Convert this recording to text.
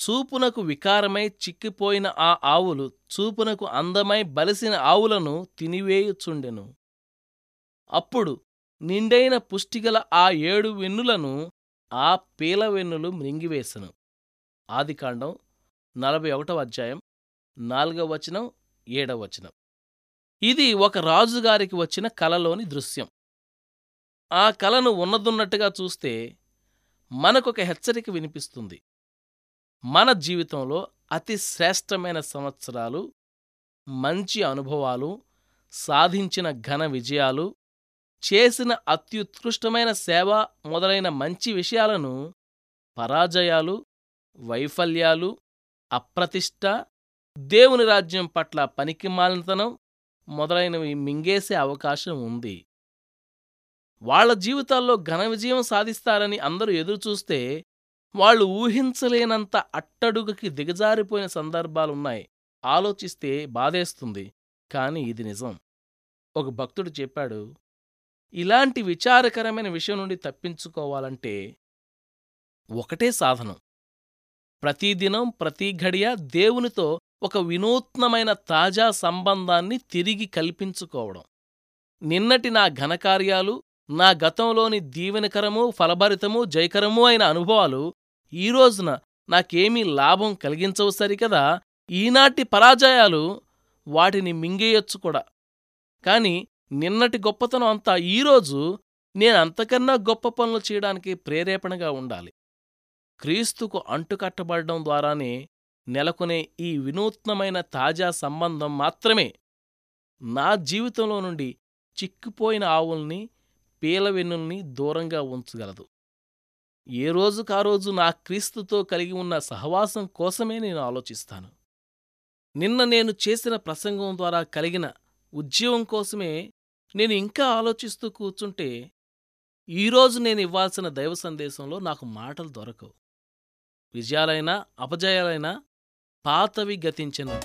చూపునకు వికారమై చిక్కిపోయిన ఆ ఆవులు చూపునకు అందమై బలిసిన ఆవులను తినివేయుచుండెను. అప్పుడు నిండైన పుష్టిగల ఆ ఏడు వెన్నులను ఆ పీల వెన్నులు మృంగివేశను ఆదికాండం నలభై ఒకటవ అధ్యాయం నాలుగవ వచనం ఏడవ వచనం. ఇది ఒక రాజుగారికి వచ్చిన కలలోని దృశ్యం. ఆ కలను ఉన్నదున్నట్టుగా చూస్తే మనకొక హెచ్చరిక వినిపిస్తుంది. మన జీవితంలో అతి శ్రేష్టమైన సంవత్సరాలు మంచి అనుభవాలు సాధించిన ఘన విజయాలు చేసిన అత్యుత్కృష్టమైన సేవ మొదలైన మంచి విషయాలను పరాజయాలు వైఫల్యాలు అప్రతిష్ట దేవుని రాజ్యం పట్ల పనికిమాలినతనం మొదలైనవి మింగేసే అవకాశం ఉంది. వాళ్ళ జీవితాల్లో ఘన విజయం సాధిస్తారని అందరూ ఎదురుచూస్తే వాళ్ళు ఊహించలేనంత అట్టడుగుకి దిగజారిపోయిన సందర్భాలున్నాయి. ఆలోచిస్తే బాధేస్తుంది. కాని ఇది నిజం. ఒక భక్తుడు చెప్పాడు ఇలాంటి విచారకరమైన విషయం నుండి తప్పించుకోవాలంటే ఒకటే సాధనం. ప్రతిదినం ప్రతి ఘడియ దేవునితో ఒక వినూత్నమైన తాజా సంబంధాన్ని తిరిగి కల్పించుకోవడం. నిన్నటి నా ఘనకార్యాలు నా గతంలోని దీవెనకరము ఫలభరితము జయకరము అయిన అనుభవాలు ఈ రోజున నాకేమీ లాభం కలిగించవు సరికదా? ఈనాటి పరాజయాలు వాటిని మింగేయొచ్చు కూడా. కాని నిన్నటి గొప్పతనం అంతా ఈరోజు నేనంతకన్నా గొప్ప పనులు చేయడానికి ప్రేరేపణగా ఉండాలి. క్రీస్తుకు అంటుకట్టబడడం ద్వారానే నెలకొనే ఈ వినూత్నమైన తాజా సంబంధం మాత్రమే. నా జీవితంలో నుండి చిక్కిపోయిన ఆవుల్ని పీలవెన్నుల్ని దూరంగా ఉంచగలదు. ఏ రోజుకారోజు నా క్రీస్తుతో కలిగి ఉన్న సహవాసం కోసమే నేను ఆలోచిస్తాను. నిన్న నేను చేసిన ప్రసంగం ద్వారా కలిగిన ఉద్యోగం కోసమే నేను ఇంకా ఆలోచిస్తూ కూర్చుంటే ఈరోజు నేను ఇవ్వాల్సిన దైవ సందేశంలో నాకు మాటలు దొరకవు. విజయాలైనా అపజయాలైనా పాతవి గతించను.